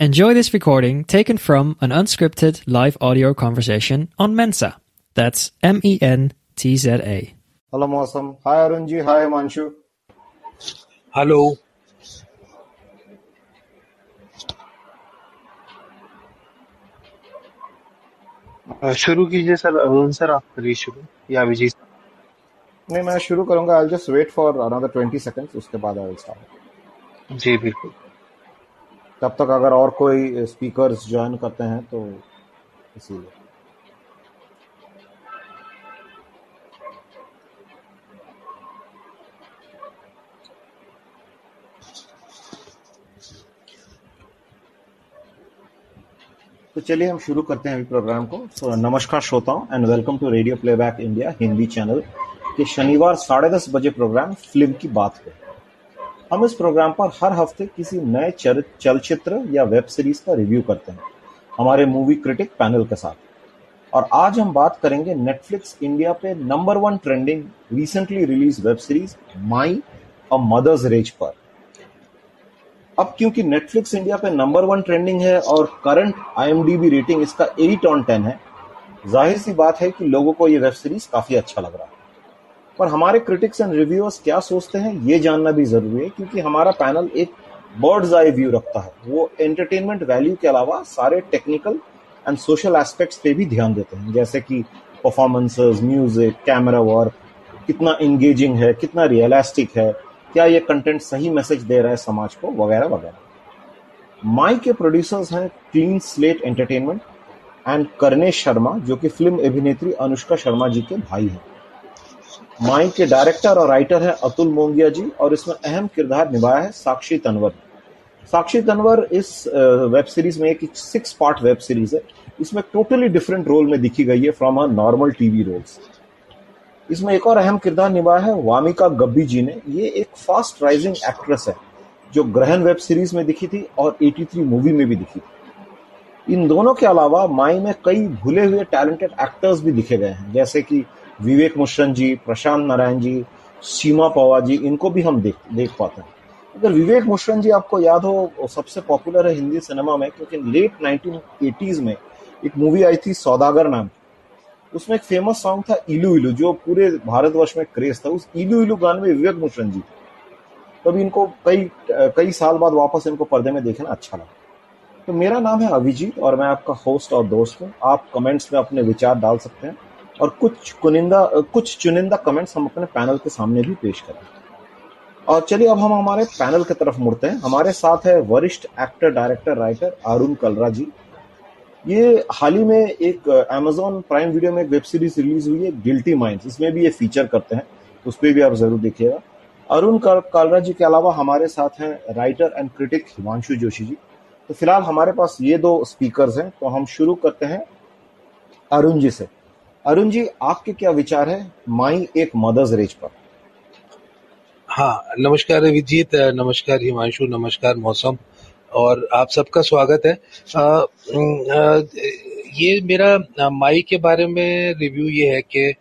Enjoy this recording taken from an unscripted live audio conversation on Mensa. That's M E N T Z A. Hello, Mosam. Hi, Arunji. Hi, Manshu. Hello uh, शुरू कीजिए sir Arun sir आप करिए शुरू या विजय sir? नहीं मैं शुरू करूंगा I just wait for another twenty seconds उसके बाद आई विल स्टार्ट जी बिल्कुल तब तक अगर और कोई स्पीकर्स ज्वाइन करते हैं तो इसीलिए। तो चलिए हम शुरू करते हैं अभी प्रोग्राम को। So, नमस्कार श्रोताओं and welcome to radio playback India Hindi channel के शनिवार साढ़े दस बजे प्रोग्राम फ़िल्म की बात पे हम इस प्रोग्राम पर हर हफ़्ते किसी नए चलचित्र या वेब सीरीज़ का रिव्यू करते हैं, हमारे मूवी क्रिटिक पैनल के साथ। और आज हम बात करेंगे नेटफ्लिक्स इंडिया पे number one trending recently release web series Mai a mother's rage पर। अब क्योंकि नेटफ्लिक्स इंडिया पे नंबर वन ट्रेंडिंग है और करंट आईएमडीबी रेटिंग इसका एट ऑन टेन है, ज़ाहिर सी बात है कि लोगों को ये वेब सीरीज़ काफ़ी अच्छा लग रहा है। पर हमारे क्रिटिक्स एंड रिव्यूअर्स क्या सोचते हैं? ये जानना भी ज़रूरी है, क्योंकि हमारा पैनल एक बर्ड्स आई व्यू रखता है। वो एंटरटेनमेंट वैल्यू के अलावा सारे टेक्निकल एंड सोशल एस्पेक्ट्स पे भी ध्यान देते हैं। जैसे कि परफॉर्मेंसेस म्यूज़िक कैमरा वर्क कितना इंगेजिंग है, कितना रियलिस्टिक है, क्या ये कंटेंट सही मैसेज दे रहा है समाज को, वगैरह वगैरह। माई के प्रोड्यूसर्स हैं clean slate entertainment and Karnesh Sharma जो कि फ़िल्म अभिनेत्री अनुष्का शर्मा जी के भाई हैं। माई के डायरेक्टर और राइटर हैं अतुल मोंगिया जी और इसमें अहम किरदार निभाया है साक्षी तनवर। साक्षी तनवर इस वेब सीरीज़ में एक सिक्स पार्ट वेब सीरीज़ है। इसमें टोटली डिफरेंट रोल में दिखी गई है from a normal TV roles इसमें एक और अहम किरदार निभाया है वामिका गब्बी जी ने। ये एक फास्ट राइजिंग एक्ट्रेस है, जो ग्रहण वेब सीरीज़ में दिखी थी और 83 मूवी में भी दिखी थी। इन दोनों के अलावा माई में कई भूले हुए टैलेंटेड एक्टर्स भी दिखे गए हैं, जैसे कि विवेक मुश्रन जी, प्रशांत नारायण जी, सीमा पवा जी, इनको भी हम देख देख पाते हैं। अगर विवेक मुश्रन जी आपको याद हो सबसे पॉपुलर है हिंदी सिनेमा में, क्योंकि लेट 1980s में एक मूवी आई थी सौदागर नाम की। उसमें एक फ़ेमस सॉन्ग था इलू इलू, जो पूरे भारतवर्ष में क्रेज था। उस इलू इलू गान में विवेक मुश्रन जी तभी इनको कई कई साल बाद वापस इनको पर्दे में देखना अच्छा लगा। तो मेरा नाम है अभिजीत और मैं आपका होस्ट और दोस्त हूँ। आप कमेंट्स में अपने विचार डाल सकते हैं। और कुछ कुनिंदा कुछ चुनिंदा कमेंट्स हम अपने पैनल के सामने भी पेश करें। और चलिए, अब हम हमारे पैनल की तरफ़ मुड़ते हैं। हमारे साथ है वरिष्ठ actor director writer Arun Kalra ji. ये हाल ही में एक अमेजोन प्राइम वीडियो में एक वेब सीरीज़ रिलीज़ हुई है गिल्टी माइंड्स इसमें भी ये फीचर करते हैं। उस पर भी आप ज़रूर देखिएगा। अरुण कल- कालरा जी के अलावा हमारे साथ हैं writer and critic Himanshu Joshi ji. तो फ़िलहाल हमारे पास ये दो स्पीकर्स हैं। तो हम शुरू करते हैं अरुण जी से। अरुण जी आपके क्या विचार है? माई एक मदर्स रेज पर। हाँ नमस्कार अभिजीत नमस्कार हिमांशु नमस्कार मौसम और आप सबका स्वागत है। अम, अ, ये मेरा माई के बारे में रिव्यू ये है कि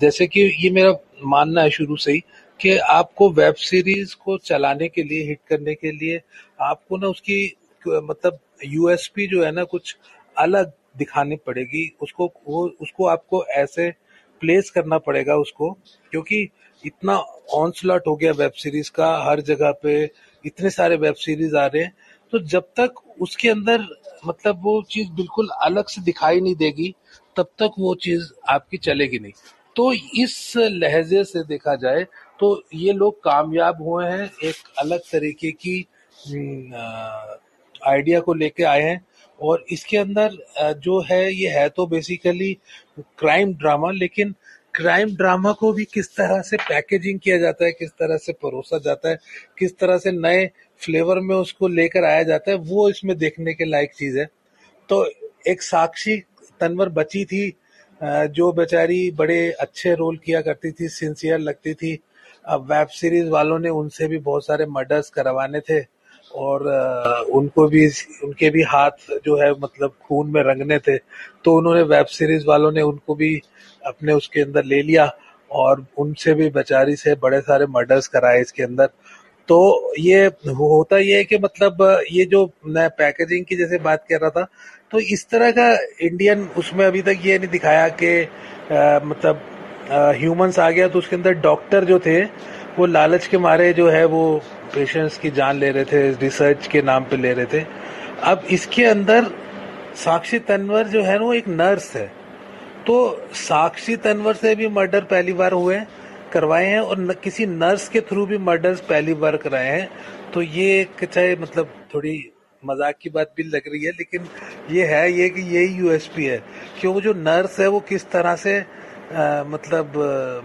जैसे कि ये मेरा मानना है शुरू से ही कि आपको वेब सीरीज़ को चलाने के लिए हिट करने के लिए आपको ना उसकी मतलब यूएसपी जो है ना कुछ अलग दिखानी पड़ेगी, उसको, वो, उसको आपको ऐसे प्लेस करना पड़ेगा उसको, क्योंकि इतना ऑनस्लॉट हो गया वेब सीरीज़ का, हर जगह पे इतने सारे वेब सीरीज़ आ रहे हैं। तो जब तक उसके अंदर मतलब वो चीज़ बिल्कुल अलग से दिखाई नहीं देगी, तब तक वो चीज़ आपकी चलेगी नहीं। तो इस लहजे से देखा जाए तो ये लोग कामयाब हुए हैं, एक अलग तरीके की आइडिया को लेके आए हैं। और इसके अंदर जो है, ये है तो बेसिकली क्राइम ड्रामा लेकिन क्राइम ड्रामा को भी किस तरह से पैकेजिंग किया जाता है, किस तरह से परोसा जाता है, किस तरह से नए फ्लेवर में उसको लेकर आया जाता है, वो इसमें देखने के लायक चीज़ है। तो एक साक्षी तनवर बची थी जो बेचारी बड़े अच्छे रोल किया करती थी सिंसियर लगती थी। अब वेब सीरीज़ वालों ने उनसे भी बहुत सारे मर्डर्स करवाने थे। और उनको भी, उनके भी हाथ जो है मतलब खून में रंगने थे तो उन्होंने वेब सीरीज़ वालों ने उनको भी अपने उसके अंदर ले लिया और उनसे भी बेचारी से बड़े सारे मर्डर्स कराए इसके अंदर। तो ये होता ये है कि मतलब ये जो मैं पैकेजिंग की जैसे बात कर रहा था तो इस तरह का इंडियन उसमें अभी तक ये नहीं दिखाया कि मतलब ह्यूमंस आ गया तो उसके अंदर डॉक्टर जो थे वो लालच के मारे जो है वो पेशेंट्स की जान ले रहे थे रिसर्च के नाम पे ले रहे थे। अब इसके अंदर साक्षी तनवर जो है ना वो एक नर्स है। तो साक्षी तनवर से भी मर्डर पहली बार हुए करवाए हैं और न, किसी नर्स के थ्रू भी मर्डर्स पहली बार कराए हैं। तो ये चाहे मतलब थोड़ी मज़ाक की बात भी लग रही है लेकिन ये है ये कि यही यूएसपी है। कि वो जो नर्स है वो किस तरह से आ, मतलब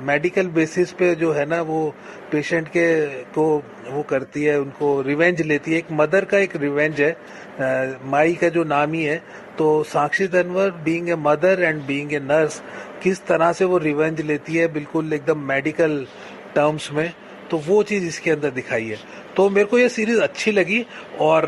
मेडिकल बेसिस पे जो है ना वो पेशेंट के को वो करती है उनको रिवेंज लेती है। एक मदर का एक रिवेंज है आ, माई का जो नाम ही है तो Sakshi Tanwar being a mother and being a nurse किस तरह से वो रिवेंज लेती है बिल्कुल एकदम मेडिकल टर्म्स में तो वो चीज़ इसके अंदर दिखाई है। तो मेरे को ये सीरीज़ अच्छी लगी और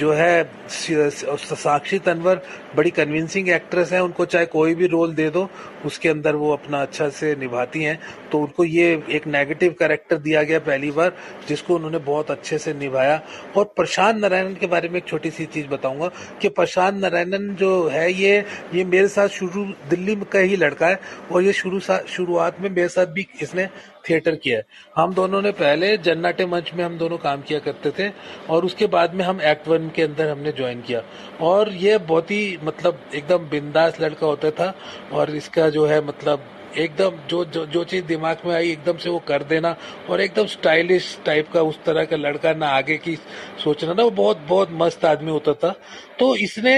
जो है साक्षी तनवर बड़ी कन्विंसिंग एक्ट्रेस है, उनको चाहे कोई भी रोल दे दो, उसके अंदर वो अपना अच्छा से निभाती हैं। तो उनको ये एक नेगेटिव कैरेक्टर दिया गया पहली बार, जिसको उन्होंने बहुत अच्छे से निभाया। और प्रशांत नारायणन के बारे में एक छोटी सी चीज़ बताऊँगा, कि प्रशांत नारायणन जो है, ये ये मेरे साथ शुरू दिल्ली का ही लड़का है, और ये शुरू शुरुआत में मेरे साथ भी इसने थिएटर किया है। हम दोनों ने पहले जन्नाटे मंच में हम दोनों काम किया करते थे और उसके बाद में हम एक्ट वन के अंदर हमने ज्वाइन किया। और ये बहुत ही मतलब एकदम बिंदास लड़का होता था और इसका जो है मतलब एकदम जो जो जो चीज़ दिमाग में आई, एकदम से वो कर देना और एकदम स्टाइलिश टाइप का उस तरह का लड़का ना आगे की सोचना ना, वो बहुत बहुत मस्त आदमी होता था। तो इसने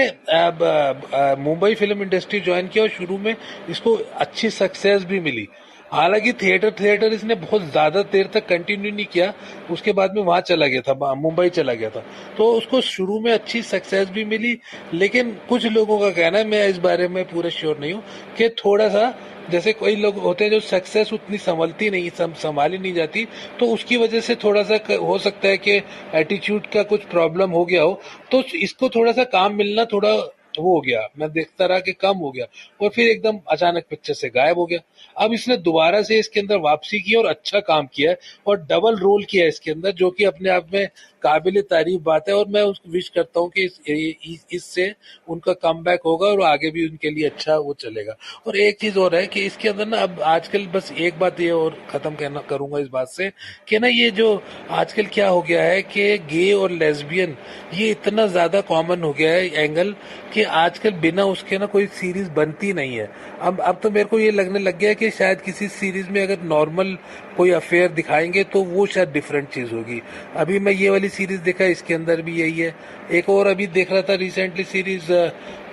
मुंबई फ़िल्म इंडस्ट्री ज्वाइन किया और शुरू में इसको अच्छी सक्सेस भी मिली। हालाँकि थिएटर थिएटर इसने बहुत ज़्यादा देर तक कंटिन्यू नहीं किया। उसके बाद में वहाँ चला गया था, मुंबई चला गया था। तो उसको शुरू में अच्छी सक्सेस भी मिली, लेकिन कुछ लोगों का कहना है, मैं इस बारे में पूरा श्योर नहीं हूँ, कि थोड़ा सा जैसे कोई लोग होते हैं जो सक्सेस उतनी संभलती नहीं संभाली नहीं जाती तो उसकी वजह से थोड़ा सा हो सकता है कि एटीट्यूड का कुछ प्रॉब्लम हो गया हो। तो इसको थोड़ा सा काम मिलना थोड़ा वो हो गया, मैं देखता रहा कि कम हो गया और फिर एकदम अचानक पिक्चर से गायब हो गया। अब इसने दोबारा से इसके अंदर वापसी की और अच्छा काम किया है और डबल रोल किया है इसके अंदर, जो कि अपने आप में काबिल तारीफ़ बात है और मैं उसको विश करता हूँ कि इस, इससे उनका कम होगा और आगे भी उनके लिए अच्छा वो चलेगा। और एक चीज़ और है कि इसके अंदर ना अब आजकल बस एक बात ये और खत्म कहना करूँगा इस बात से कि ना ये जो आजकल क्या हो गया है कि गे और लेस्बियन ये इतना ज़्यादा कॉमन हो गया है एंगल कि आजकल बिना उसके ना कोई सीरीज़ बनती नहीं है। अब अब तो मेरे को ये लगने लग गया है कि शायद किसी सीरीज़ में अगर नॉर्मल कोई अफेयर दिखाएँगे तो वो शायद डिफरेंट चीज़ होगी। अभी मैं ये वाली सीरीज़ देखा इसके अंदर भी यही है। एक और अभी देख रहा था रिसेंटली सीरीज़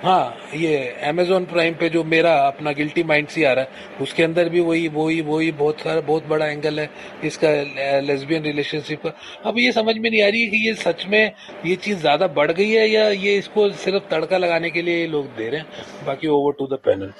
हाँ ये अमेजोन प्राइम पे जो मेरा अपना गिल्टी माइंड सी आ रहा है, उसके अंदर भी वही वही वही बहुत सारा, बहुत बड़ा एंगल है इसका लेस्बियन रिलेशनशिप का। अब ये समझ में नहीं आ रही है कि ये सच में ये चीज़ ज़्यादा बढ़ गई है या ये इसको सिर्फ़ तड़का लगाने के लिए लोग दे रहे हैं? बाकी over to the panel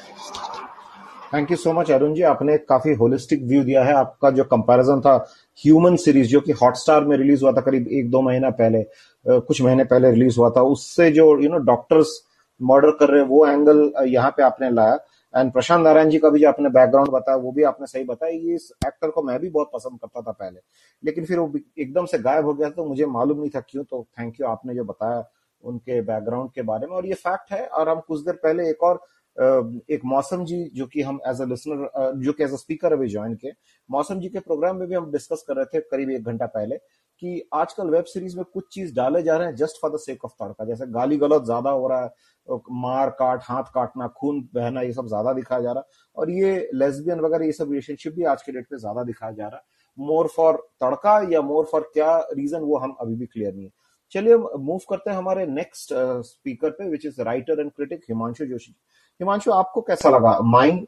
thank you so much Arun ji आपने काफ़ी होलिस्टिक व्यू दिया है। आपका जो कंपैरिजन था ह्यूमन सीरीज़ जो कि हॉटस्टार में रिलीज़ हुआ था करीब एक दो महीना पहले कुछ महीने पहले रिलीज़ हुआ था, उससे जो यू नो डॉक्टर्स मर्डर कर रहे वो एंगल यहाँ पे आपने लाया। एंड प्रशांत नारायण जी का भी जो आपने बैकग्राउंड बताया, वो भी आपने सही बताया। इस एक्टर को मैं भी बहुत पसंद करता था पहले। लेकिन फिर वो एकदम से गायब हो गया तो मुझे मालूम नहीं था क्यों तो थैंक यू आपने जो बताया उनके बैकग्राउंड के बारे में। और ये फैक्ट है, और हम कुछ देर पहले एक और एक मौसम जी जो कि हम एज अ लिसनर जो कि एज अ स्पीकर अभी ज्वाइन किए, मौसम जी के प्रोग्राम में भी हम डिस्कस कर रहे थे करीब एक घंटा पहले कि आजकल वेब सीरीज़ में कुछ चीज़ डाले जा रहे हैं just for the sake of tadka जैसे गाली गलत ज़्यादा हो रहा है मार काट, हाथ काटना, खून बहना, ये सब ज़्यादा दिखाया जा रहा है, और ये लेस्बियन वगैरह ये सब रिलेशनशिप भी आज के डेट पे ज़्यादा दिखाया जा रहा है। मोर फॉर तड़का या मोर फॉर क्या रीजन वो हम अभी भी क्लियर नहीं है। चलिए मूव करते हैं हमारे नेक्स्ट स्पीकर पे which is writer and critic Himanshu Joshi Himanshu, आपको कैसा लगा? माइंड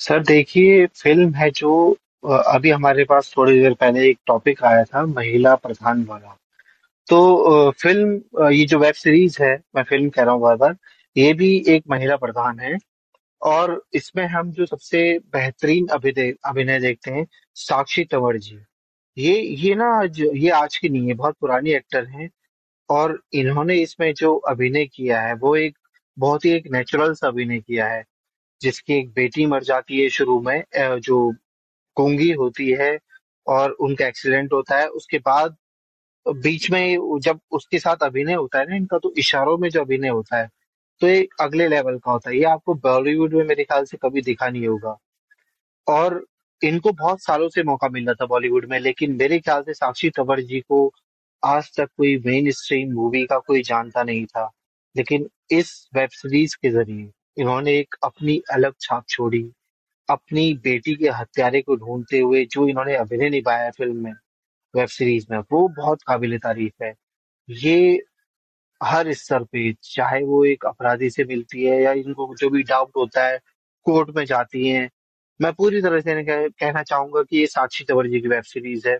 सर, देखिए, फ़िल्म है जो अभी हमारे पास थोड़ी देर पहले एक टॉपिक आया था, महिला प्रधान वाला। तो फ़िल्म ये जो वेब सीरीज़ है, मैं फ़िल्म कह रहा हूँ बार बार ये भी एक महिला प्रधान है। और इसमें हम जो सबसे बेहतरीन अभिनय देखते हैं, साक्षी तंवर जी। ये ये ना ये आज की नहीं है बहुत पुरानी एक्टर हैं। और इन्होंने इसमें जो अभिनय किया है, वो एक बहुत ही एक नेचुरल सा अभिनय किया है, जिसकी एक बेटी मर जाती है शुरू में जो गूँगी होती है और उनका एक्सीडेंट होता है, उसके बाद बीच में जब उसके साथ अभिनय होता है ना इनका तो इशारों में जो अभिनय होता है तो ये अगले लेवल का होता है। ये आपको बॉलीवुड में मेरे ख्याल से कभी दिखा नहीं होगा। और इनको बहुत सालों से मौका मिल रहा था बॉलीवुड में, लेकिन मेरे ख्याल से साक्षी तंवर जी को आज तक कोई मेन स्ट्रीम मूवी का कोई जानता नहीं था लेकिन इस वेब सीरीज़ के ज़रिए इन्होंने एक अपनी अलग छाप छोड़ी। अपनी बेटी के हत्यारे को ढूंढते हुए जो इन्होंने अभिनय निभाया है फ़िल्म में वेब सीरीज़ में वो बहुत काबिल तारीफ़ है। ये हर स्तर पे चाहे वो एक अपराधी से मिलती है या इनको जो भी डाउट होता है कोर्ट में जाती हैं मैं पूरी तरह से कह, कहना चाहूँगा कि ये साक्षी तंवर की वेब सीरीज़ है।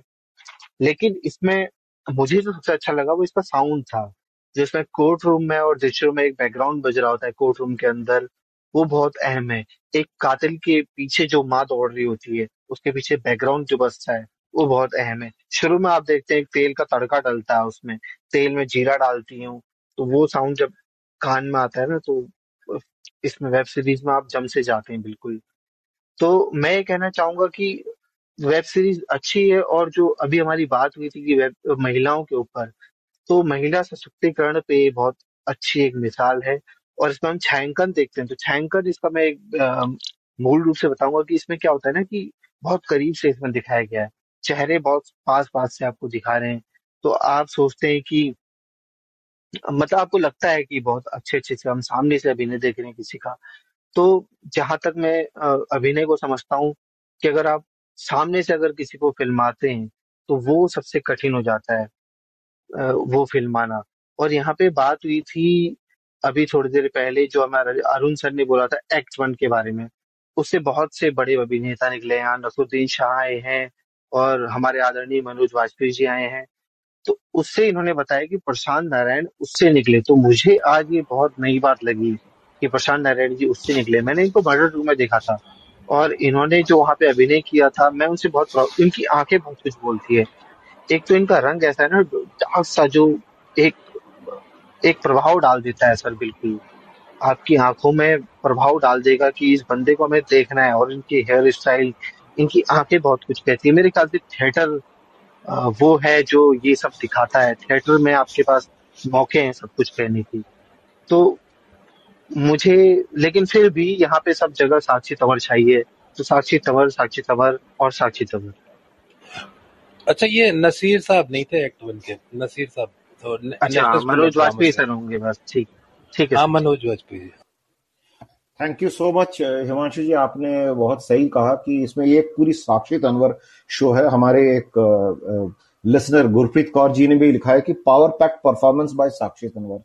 लेकिन इसमें मुझे जो सबसे अच्छा लगा वो इसका साउंड था जिसमें कोर्ट रूम में और दृश्यों में एक बैकग्राउंड बज रहा होता है कोर्ट रूम के अंदर, वो बहुत अहम है। एक कातिल के पीछे जो माँ दौड़ रही होती है, उसके पीछे बैकग्राउंड जो बसता है, वो बहुत अहम है। शुरू में आप देखते हैं तेल का तड़का डलता है उसमें, तेल में जीरा डालती हूँ तो वो साउंड जब कान में आता है ना तो इसमें वेब सीरीज़ में आप जम से जाते हैं, बिल्कुल। तो मैं ये कहना चाहूँगा कि वेब सीरीज़ अच्छी है और जो अभी हमारी बात हुई थी कि वेब, महिलाओं के ऊपर तो महिला सशक्तिकरण पे बहुत अच्छी एक मिसाल है और इसमें हम छायांकन देखते हैं। तो छायांकन इसका मैं एक मूल रूप से बताऊँगा कि इसमें क्या होता है ना कि बहुत करीब से इसमें दिखाया गया है। चेहरे बहुत पास पास से आपको दिखा रहे हैं। तो आप सोचते हैं कि मतलब आपको लगता है कि बहुत अच्छे अच्छे से हम सामने से अभिनय देख रहे हैं किसी का। तो जहाँ तक मैं अभिनय को समझता हूँ कि अगर आप सामने से अगर किसी को फिल्माते हैं तो वो सबसे कठिन हो जाता है वो फिल्माना और यहाँ पे बात हुई थी अभी थोड़ी देर पहले जो हमारा अरुण सर ने बोला था एक्ट वन के बारे में। उससे बहुत से बड़े अभिनेता निकले हैं नसरुद्दीन शाह आए हैं और हमारे आदरणीय मनोज वाजपेयी जी आए हैं। तो उससे इन्होंने बताया कि प्रशांत नारायण उससे निकले। तो मुझे आज ये बहुत नई बात लगी कि प्रशांत नारायण जी उससे निकले। मैंने इनको मर्डर टू में देखा था। और इन्होंने जो वहाँ पे अभिनय किया था, मैं उनसे बहुत इनकी आँखें बहुत कुछ बोलती है। एक तो इनका रंग ऐसा है ना, डार्क सा जो एक एक प्रभाव डाल देता है सर, बिल्कुल। आपकी आँखों में प्रभाव डाल देगा कि इस बंदे को हमें देखना है और इनकी हेयर स्टाइल, इनकी आँखें बहुत कुछ कहती है। मेरे ख्याल से थिएटर वो है जो ये सब दिखाता है। थिएटर में आपके पास मौके हैं सब कुछ कहने की। तो मुझे लेकिन फिर भी यहाँ पे सब जगह साक्षी तंवर चाहिए। तो साक्षी तंवर साक्षी तंवर और साक्षी तंवर। अच्छा ये नसीर साहब नहीं थे एक्ट वन के? नसीर साहब तो अच्छा मनोज वाजपेयी सर होंगे बस ठीक ठीक है हाँ Manoj Bajpayee thank you so much Himanshu ji आपने बहुत सही कहा कि इसमें ये पूरी साक्षी तनवर शो है। हमारे एक लिसनर गुरप्रीत कौर जी ने भी लिखा है कि power pack performance by Sakshi Tanwar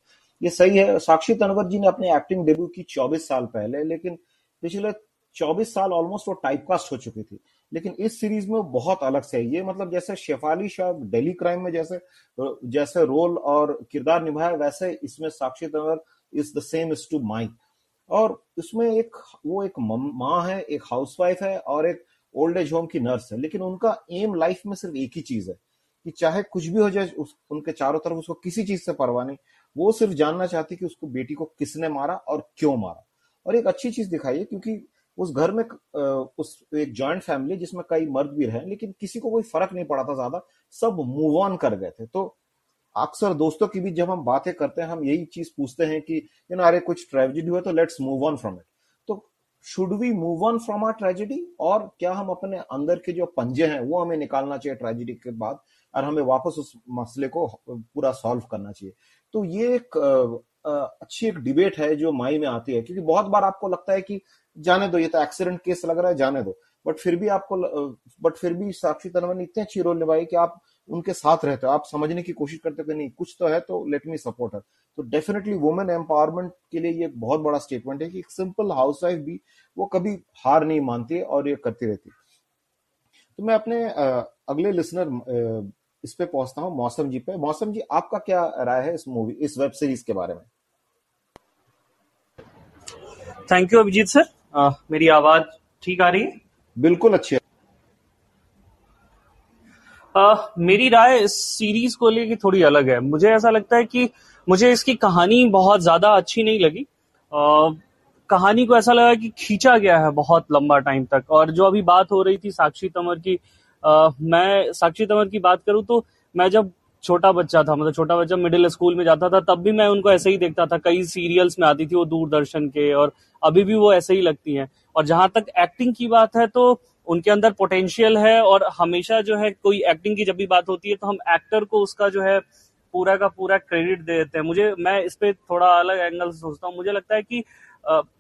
ये सही है। साक्षी तनवर जी ने अपनी एक्टिंग डेब्यू की 24 साल पहले, लेकिन पिछले 24 साल ऑलमोस्ट वो टाइपकास्ट हो चुकी थी। लेकिन इस सीरीज़ में बहुत अलग से है। ये मतलब जैसे शेफाली शाह डेली क्राइम में जैसे जैसे रोल और किरदार निभाया, वैसे इसमें Sakshi Tanwar is the same is to Mai और उसमें एक, वो एक माँ है, एक हाउसवाइफ है और एक ओल्ड एज होम की नर्स है। लेकिन उनका एम लाइफ में सिर्फ़ एक ही चीज़ है कि चाहे कुछ भी हो जाए, उस, उनके चारों तरफ़ उसको किसी चीज़ से परवाह नहीं। वो सिर्फ़ जानना चाहती कि उसको बेटी को किसने मारा और क्यों मारा। और एक अच्छी चीज़ दिखाई है, क्योंकि उस घर में उस एक जॉइंट फैमिली जिसमें कई मर्द भी रहे, लेकिन किसी को कोई फ़र्क नहीं पड़ा था ज़्यादा, सब मूव ऑन कर गए थे। तो अक्सर दोस्तों की भी जब हम बातें करते हैं, हम यही चीज़ पूछते हैं कि यू नो अरे, कुछ ट्रेजिडी हुआ तो let's move on from it तो should we move on from our tragedy और क्या हम अपने अंदर के जो पंजे हैं, वो हमें निकालना चाहिए ट्रेजिडी के बाद, और हमें वापस उस मसले को पूरा सॉल्व करना चाहिए। तो ये एक अच्छी एक डिबेट है जो माई में आती है, क्योंकि बहुत बार आपको लगता है कि जाने दो, ये तो एक्सीडेंट केस लग रहा है, जाने दो। बट फिर भी आपको बट फिर भी साक्षी तनवर ने इतने अच्छी रोल निभाई कि आप उनके साथ रहते हो, आप समझने की कोशिश करते हो कि नहीं, कुछ तो है तो लेट मी सपोर्ट है तो डेफिनेटली वुमेन एम्पावरमेंट के लिए ये बहुत बड़ा स्टेटमेंट है कि एक सिंपल हाउस वाइफ भी वो कभी हार नहीं मानती और ये करती रहती तो मैं अपने अगले लिसनर इस पे पहुँचता हूँ मौसम जी पे। मौसम जी आपका क्या राय है इस मूवी इस वेब सीरीज़ के बारे में? थैंक यू अभिजीत सर आ, मेरी आवाज़ ठीक आ रही है? बिल्कुल अच्छी है आ, मेरी राय इस सीरीज़ को लेकर थोड़ी अलग है। मुझे ऐसा लगता है कि मुझे इसकी कहानी बहुत ज़्यादा अच्छी नहीं लगी। आ, कहानी को ऐसा लगा कि खींचा गया है बहुत लंबा टाइम तक। और जो अभी बात हो रही थी साक्षी तंवर की मैं साक्षी तंवर की बात करूँ तो मैं जब छोटा बच्चा था मतलब छोटा बच्चा मिडिल स्कूल में जाता था, तब भी मैं उनको ऐसे ही देखता था, कई सीरियल्स में आती थी वो दूरदर्शन के और अभी भी वो ऐसे ही लगती हैं। और जहाँ तक एक्टिंग की बात है तो उनके अंदर पोटेंशियल है और हमेशा जो है कोई एक्टिंग की जब भी बात होती है तो हम एक्टर को उसका जो है पूरा का पूरा क्रेडिट दे देते हैं। मुझे, मैं इस पे थोड़ा अलग एंगल सोचता हूँ। मुझे लगता है कि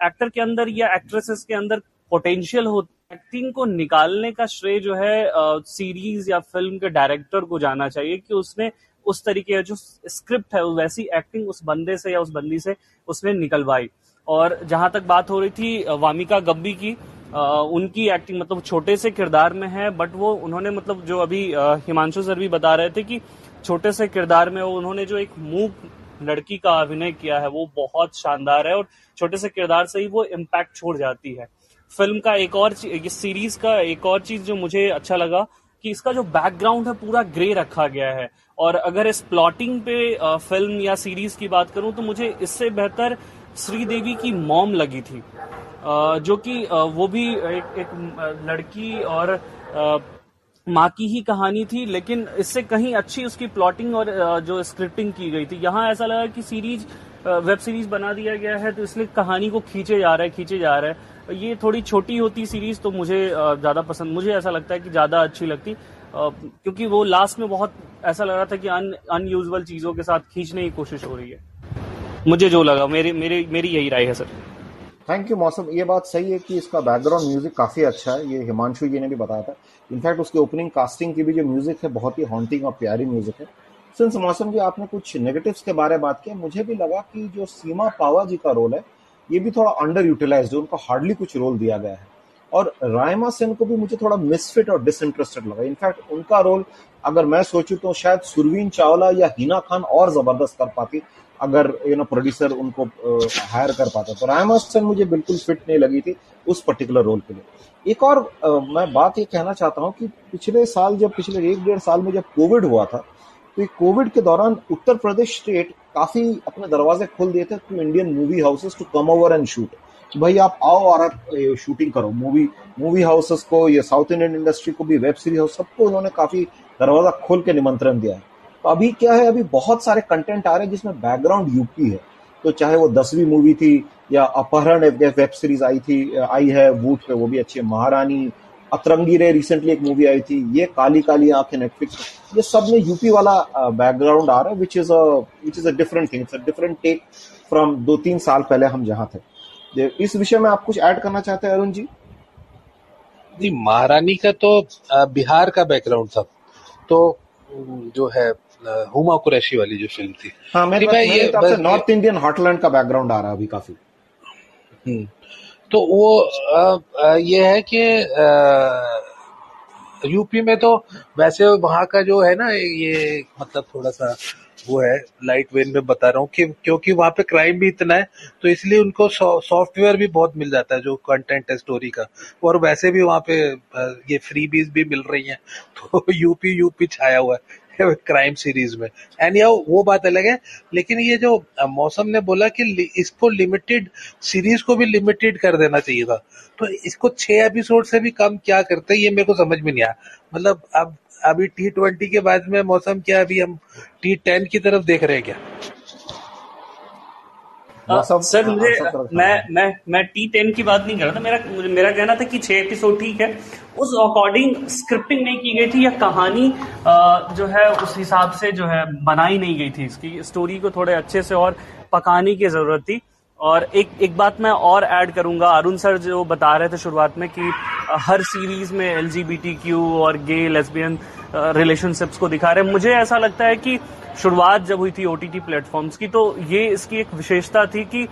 एक्टर के अंदर या एक्ट्रेसेस के अंदर पोटेंशियल हो एक्टिंग को निकालने का श्रेय जो है सीरीज़ या फ़िल्म के डायरेक्टर को जाना चाहिए कि उसने उस तरीके का जो स्क्रिप्ट है वैसी एक्टिंग उस बंदे से या उस बंदी से उसने निकलवाई। और जहाँ तक बात हो रही थी वामिका गब्बी की आ, उनकी एक्टिंग मतलब छोटे से किरदार में है बट वो उन्होंने मतलब जो अभी हिमांशु सर भी बता रहे थे कि छोटे से किरदार में उन्होंने जो एक मूक लड़की का अभिनय किया है वो बहुत शानदार है और छोटे से किरदार से ही वो इम्पैक्ट छोड़ जाती है। फ़िल्म का एक और इस सीरीज़ का एक और चीज़ जो मुझे अच्छा लगा कि इसका जो बैकग्राउंड है पूरा ग्रे रखा गया है। और अगर इस प्लॉटिंग पे फ़िल्म या सीरीज़ की बात करूँ तो मुझे इससे बेहतर श्रीदेवी की मॉम लगी थी। जो कि वो भी एक, एक लड़की और माँ की ही कहानी थी लेकिन इससे कहीं अच्छी उसकी प्लॉटिंग और जो स्क्रिप्टिंग की गई थी। यहाँ ऐसा लगा कि सीरीज़ वेब सीरीज़ बना दिया गया है तो इसलिए कहानी को खींचे जा रहा है खींचे जा रहा है। ये थोड़ी छोटी होती सीरीज़ तो मुझे ज़्यादा पसंद, मुझे ऐसा लगता है कि ज़्यादा अच्छी लगती। क्योंकि वो लास्ट में बहुत ऐसा लग रहा था कि अन अनयूजल चीज़ों के साथ खींचने की कोशिश हो रही है। मुझे जो लगा, मेरी मेरी मेरी यही राय है सर। थैंक यू मौसम। ये बात सही है कि इसका बैकग्राउंड म्यूज़िक काफ़ी अच्छा है, ये हिमांशु जी ने भी बताया था। इनफैक्ट उसके ओपनिंग कास्टिंग की भी जो म्यूज़िक है, बहुत ही हॉन्टिंग और प्यारी म्यूज़िक है। सिंस मौसम जी, आपने कुछ नेगेटिव्स के बारे में बात किया मुझे भी लगा कि जो सीमा पावा जी का रोल है ये भी थोड़ा अंडर यूटिलाइज है उनको हार्डली कुछ रोल दिया गया है। और रायमा सेन को भी मुझे थोड़ा मिसफिट और डिसइंटरेस्टेड लगा। इनफैक्ट उनका रोल अगर मैं सोचूं तो शायद सुरवीन चावला या हिना खान और ज़बरदस्त कर पाती अगर यू नो प्रोड्यूसर उनको हायर कर पाता। तो रायम हसन मुझे बिल्कुल फिट नहीं लगी थी उस पर्टिकुलर रोल के लिए। एक और आ, मैं बात ये कहना चाहता हूँ कि पिछले साल जब पिछले एक डेढ़ साल में जब कोविड हुआ था तो कोविड के दौरान उत्तर प्रदेश स्टेट काफ़ी अपने दरवाजे खोल दिए थे to Indian movie houses to come over and shoot भाई आप आओ और आप शूटिंग करो। मूवी मूवी हाउसेस को, या साउथ इंडियन इंडस्ट्री को भी वेब सीरीज़ हाउस सबको उन्होंने काफ़ी दरवाज़ा खोल के निमंत्रण दिया है। तो अभी क्या है, अभी बहुत सारे कंटेंट आ रहे हैं जिसमें बैकग्राउंड यूपी है। तो चाहे वो दसवीं मूवी थी या अपहरण वेब सीरीज़ आई थी, आई है वूट पे वो भी अच्छी है। महारानी अतरंगी रे रिसेंटली एक मूवी आई थी ये काली काली आँखें नेटफ्लिक्स ये सब में यूपी वाला बैकग्राउंड आ रहा है which is which is a different thing it's a different take from दो तीन साल पहले हम जहाँ थे। इस विषय में आप कुछ ऐड करना चाहते हैं अरुण जी? जी महारानी का तो बिहार का बैकग्राउंड था। तो जो है हुमा कुरैशी वाली जो फ़िल्म थी। हाँ मेरे मैं ये नॉर्थ इंडियन हॉटलैंड का बैकग्राउंड आ रहा है अभी काफ़ी। हम्म, तो वो ये है कि यूपी में तो वैसे वहाँ का जो है ना, ये मतलब थोड़ा सा वो है लाइट वेन में बता रहा हूँ कि क्योंकि वहाँ पे क्राइम भी इतना है तो इसलिए उनको सॉफ्टवेयर भी बहुत मिल जाता है जो कंटेंट है स्टोरी का। और वैसे भी वहाँ पे ये फ्री बीज भी मिल रही हैं तो यूपी यूपी छाया हुआ है। क्राइम सीरीज़ में। एंड या वो बात अलग है। लेकिन ये जो मौसम ने बोला कि इसको लिमिटेड सीरीज़ को भी लिमिटेड कर देना चाहिए था। तो इसको छह एपिसोड से भी कम क्या करते ये मेरे को समझ में नहीं आया। मतलब अब, अभी टी ट्वेंटी के बाद में मौसम क्या, अभी हम टी टेन की तरफ़ देख रहे हैं क्या? आ, सर मुझे मैं मैं मैं टी टेन की बात नहीं कर रहा था मेरा मेरा कहना था कि छह एपिसोड ठीक है। उस अकॉर्डिंग स्क्रिप्टिंग नहीं की गई थी या कहानी जो है उस हिसाब से जो है बनाई नहीं गई थी इसकी। स्टोरी को थोड़े अच्छे से और पकाने की ज़रूरत थी। और एक एक बात मैं और ऐड करूँगा। अरुण सर जो बता रहे थे शुरुआत में कि हर सीरीज़ में एलजीबीटीक्यू और गे लेस्बियन रिलेशनशिप्स को दिखा रहे हैं। मुझे ऐसा लगता है कि शुरुआत जब हुई थी ओटीटी प्लेटफॉर्म्स की तो ये इसकी एक विशेषता थी कि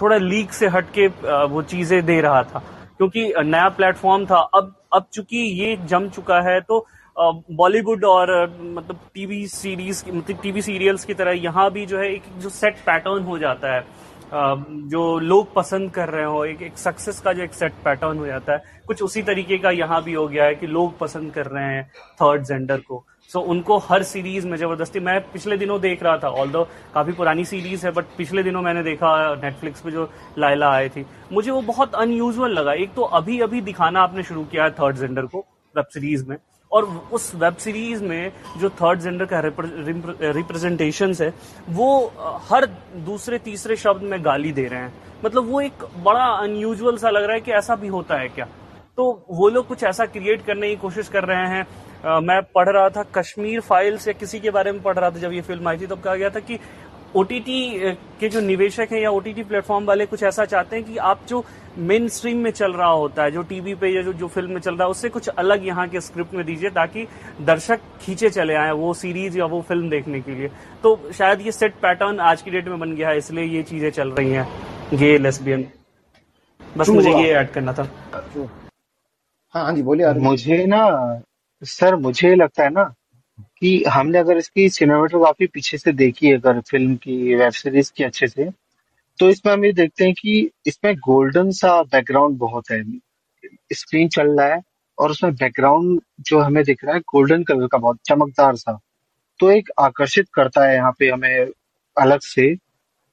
थोड़ा लीक से हटके वो चीज़ें दे रहा था। क्योंकि नया प्लेटफॉर्म था, अब अब चूँकि ये जम चुका है तो बॉलीवुड और मतलब टीवी सीरीज़ मतलब टीवी सीरियल्स की तरह यहाँ भी जो है, एक जो सेट पैटर्न हो जाता है। जो लोग पसंद कर रहे हो, एक एक सक्सेस का जो एक सेट पैटर्न हो जाता है। कुछ उसी तरीके का यहाँ भी हो गया है कि लोग पसंद कर रहे हैं थर्ड जेंडर को। सो so, उनको हर सीरीज़ में ज़बरदस्ती मैं पिछले दिनों देख रहा था ऑल काफ़ी पुरानी सीरीज़ है बट पिछले दिनों मैंने देखा नेटफ्लिक्स पे जो लाइला आई थी। मुझे वो बहुत अनयूजल लगा। एक तो अभी अभी दिखाना आपने शुरू किया है थर्ड जेंडर को वेब सीरीज़ में और उस वेब सीरीज़ में जो थर्ड जेंडर का रिप्रेजेंटेशन है वो हर दूसरे तीसरे शब्द में गाली दे रहे हैं। मतलब वो एक बड़ा अनयूजुअल सा लग रहा है कि ऐसा भी होता है क्या? तो वो लोग कुछ ऐसा क्रिएट करने की कोशिश कर रहे हैं। आ, मैं पढ़ रहा था कश्मीर फाइल्स या किसी के बारे में पढ़ रहा था जब ये फ़िल्म आई थी तब तो कहा गया था कि ओटीटी के जो निवेशक हैं या ओटीटी प्लेटफॉर्म वाले कुछ ऐसा चाहते हैं कि आप जो मेन स्ट्रीम में चल रहा होता है जो टीवी पे या जो जो फ़िल्म में चल रहा है उससे कुछ अलग यहाँ के स्क्रिप्ट में दीजिए ताकि दर्शक खींचे चले आए वो सीरीज़ या वो फ़िल्म देखने के लिए। तो शायद ये सेट पैटर्न आज की डेट में बन गया है इसलिए ये चीज़ें चल रही हैं। गे लेस्बियन बस मुझे ये ऐड करना था। हाँ हाँ जी, बोलिए मुझे ना, सर, मुझे लगता है ना कि हमने अगर इसकी सिनेमाटोग्राफी पीछे से देखी है, अगर फ़िल्म की वेब सीरीज़ की अच्छे से तो इसमें हम ये देखते हैं कि इसमें गोल्डन सा बैकग्राउंड बहुत है। स्क्रीन चल रहा है और उसमें बैकग्राउंड जो हमें दिख रहा है गोल्डन कलर का बहुत चमकदार सा तो एक आकर्षित करता है यहाँ पे हमें अलग से।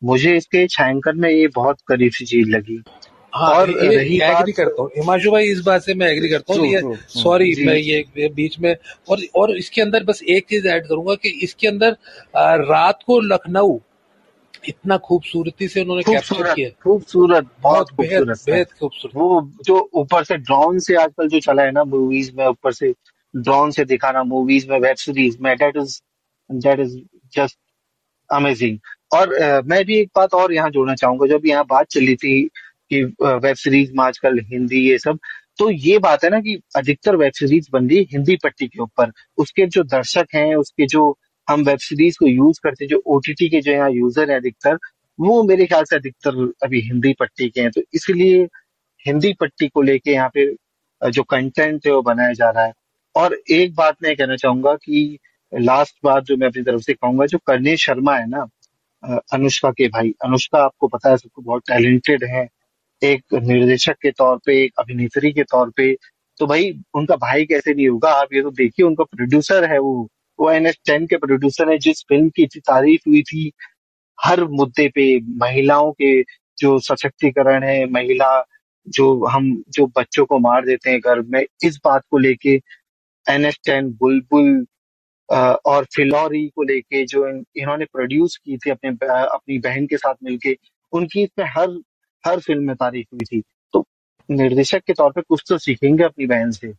मुझे इसके छायांकन में ये बहुत करीब सी चीज़ लगी। हाँ, और ये एग्री करता हूँ। हिमांशु भाई इस बात से मैं एग्री करता हूँ सॉरी मैं ये बीच में और और इसके अंदर बस एक चीज़ ऐड करूँगा कि इसके अंदर रात को लखनऊ इतना खूबसूरती से उन्होंने कैप्चर किया। खूबसूरत बहुत बेहद बेहद खूबसूरत। वो जो ऊपर से ड्रोन से आजकल जो चला है ना मूवीज़ में ऊपर से ड्रोन से दिखाना मूवीज़ में वेब सीरीज़ में that is that is just amazing और uh, मैं भी एक बात और यहाँ जोड़ना चाहूँगा जब यहाँ बात चली थी कि वेब सीरीज़ में आजकल हिंदी ये सब तो ये बात है ना कि अधिकतर वेब सीरीज़ बन रही हिंदी पट्टी के ऊपर। उसके जो दर्शक हैं, उसके जो हम वेब सीरीज़ को यूज़ करते हैं, जो ओटीटी के जो यहाँ यूज़र है अधिकतर, वो मेरे ख्याल से अधिकतर अभी हिंदी पट्टी के हैं। तो इसलिए हिंदी पट्टी को लेके यहाँ पे जो कंटेंट है वो बनाया जा रहा है। और एक बात मैं कहना चाहूँगा कि लास्ट बात जो मैं अपनी तरफ़ से कहूँगा, जो कर्णेश शर्मा है ना अनुष्का के भाई। अनुष्का आपको पता है, सबको बहुत टैलेंटेड है। एक निर्देशक के तौर पे, एक अभिनेत्री के तौर पे तो भाई उनका भाई कैसे नहीं होगा? आप ये तो देखिए, उनका प्रोड्यूसर है वो। वो एन एस टेन के प्रोड्यूसर है, जिस फ़िल्म की इतनी तारीफ़ हुई थी, हर मुद्दे पे, महिलाओं के जो सशक्तिकरण है, महिला जो हम, जो बच्चों को मार देते हैं घर में, इस बात को लेके एन एस टेन बुलबुल और फिलौरी को लेके जो इन्होंने प्रोड्यूस की थी अपने, अपनी बहन के साथ मिलके, उनकी इसमें हर हर फ़िल्म में तारीफ़ हुई थी। तो निर्देशक के तौर पे कुछ तो सीखेंगे अपनी बहन से।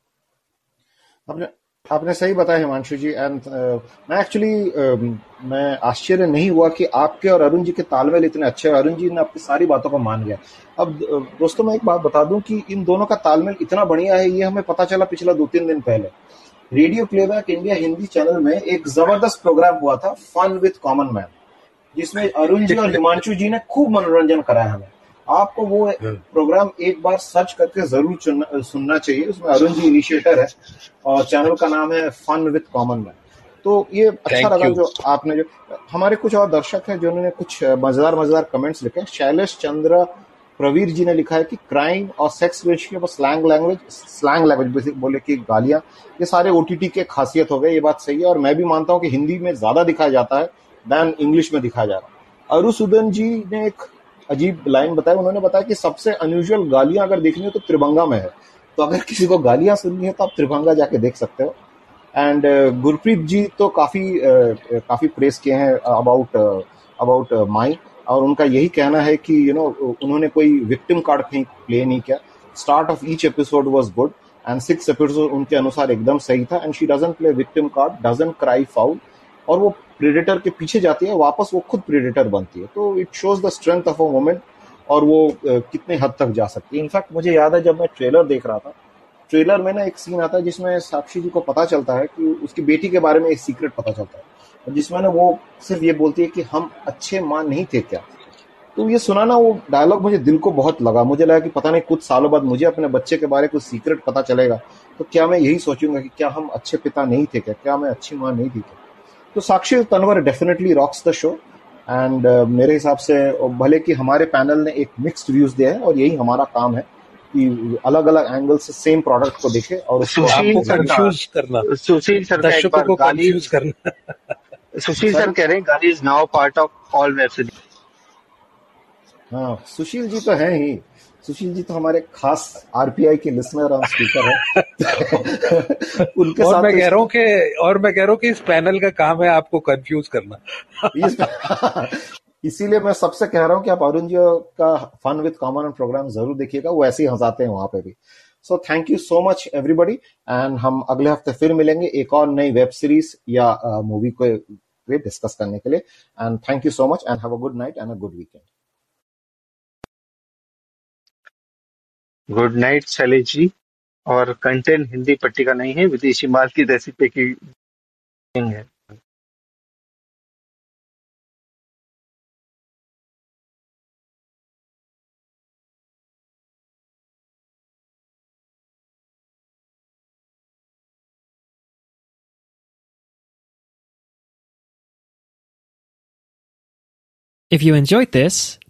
आपने आपने सही बताया हिमांशु जी एंड uh, मैं एक्चुअली uh, मैं आश्चर्य नहीं हुआ कि आपके और अरुण जी के तालमेल इतने अच्छे अरुण जी ने आपकी सारी बातों को मान लिया। अब uh, दोस्तों मैं एक बात बता दूँ कि इन दोनों का तालमेल इतना बढ़िया है ये हमें पता चला पिछला दो तीन दिन पहले। Radio playback India Hindi channel में एक ज़बरदस्त प्रोग्राम हुआ था फन विथ कॉमन मैन जिसमें अरुण जी और हिमांशु जी ने खूब मनोरंजन कराया हमें। आपको वो हाँ। प्रोग्राम एक बार सर्च करके ज़रूर सुनना चाहिए। उसमें अरुण जी इनिशिएटर है और चैनल का नाम है फन विथ कॉमन मैन तो ये अच्छा लगा जो आपने जो हमारे कुछ और दर्शक हैं जिन्होंने कुछ मज़ेदार मज़ेदार कमेंट्स लिखे शैलेश चंद्र प्रवीर जी ने लिखा है कि क्राइम और सेक्स रेशियो पर स्लैंग लैंग्वेज स्लैंग लैंग्वेज बोले कि गालियाँ ये सारे ओटीटी के खासियत हो गए ये बात सही है। और मैं भी मानता हूँ कि हिंदी में ज़्यादा दिखाया जाता है देन इंग्लिश में दिखाया जा रहा है। अरुसुदन जी ने एक अजीब लाइन बताया उन्होंने बताया कि सबसे अनयूजल गालियाँ अगर देखनी हो तो त्रिभंगा में है। तो अगर किसी को गालियाँ सुननी है तो आप त्रिभंगा जाके देख सकते हो। एंड uh, गुरप्रीत जी तो काफ़ी uh, काफ़ी प्रेस किए हैं अबाउट अबाउट माई। और उनका यही कहना है कि यू you नो know, उन्होंने कोई विक्टिम कार्ड कहीं प्ले नहीं किया। Start of each episode was good and six episode उनके अनुसार एकदम सही था। And she doesn't play victim card doesn't cry foul और वो प्रेडेटर के पीछे जाती है, वापस वो खुद प्रेडेटर बनती है। तो it shows the strength of a women और वो कितने हद तक जा सकती है। इनफैक्ट मुझे याद है जब मैं ट्रेलर देख रहा था ट्रेलर में ना एक सीन आता है जिसमें साक्षी जी को पता चलता है कि उसकी बेटी के बारे में एक सीक्रेट पता चलता है। जिसमें ना वो सिर्फ़ ये बोलती है कि हम अच्छे माँ नहीं थे क्या? तो ये सुना ना वो डायलॉग मुझे दिल को बहुत लगा। मुझे लगा कि पता नहीं कुछ सालों बाद मुझे अपने बच्चे के बारे में कुछ सीक्रेट पता चलेगा। तो क्या मैं यही सोचूँगा कि क्या हम अच्छे पिता नहीं थे क्या? क्या मैं अच्छी माँ नहीं थी क्या? तो Sakshi Tanwar definitely rocks the show and uh, मेरे हिसाब से भले कि हमारे पैनल ने एक मिक्स्ड व्यूज़ दिया है और यही हमारा काम है कि अलग अलग एंगल से सेम प्रोडक्ट को देखे और उसको सुशील आपको कंफ्यूज करना। सुशील सर दर्शकों को कंफ्यूज करना। सुशील सर कह रहे हैं गाली is now part of all web series हाँ सुशील जी तो हैं ही। सुशील जी तो हमारे खास आरपीआई के लिसनर और स्पीकर है। उनके और साथ मैं तो कह रहा हूँ कि और मैं कह रहा हूँ कि इस पैनल का काम है आपको कंफ्यूज करना। इसीलिए मैं सबसे कह रहा हूँ कि आप अरुण जी का फन विद कॉमन प्रोग्राम ज़रूर देखिएगा वो ऐसे ही हंसाते हैं वहाँ पे भी। So thank you so much everybody and हम अगले हफ़्ते फिर मिलेंगे एक और नई वेब सीरीज़ या मूवी को डिस्कस करने के लिए। And thank you so much and have a good night and a good weekend good night Shailesh ji. और कंटेंट हिंदी पट्टी का नहीं है विदेशी माल की रेसिपी की है। If you enjoyed this,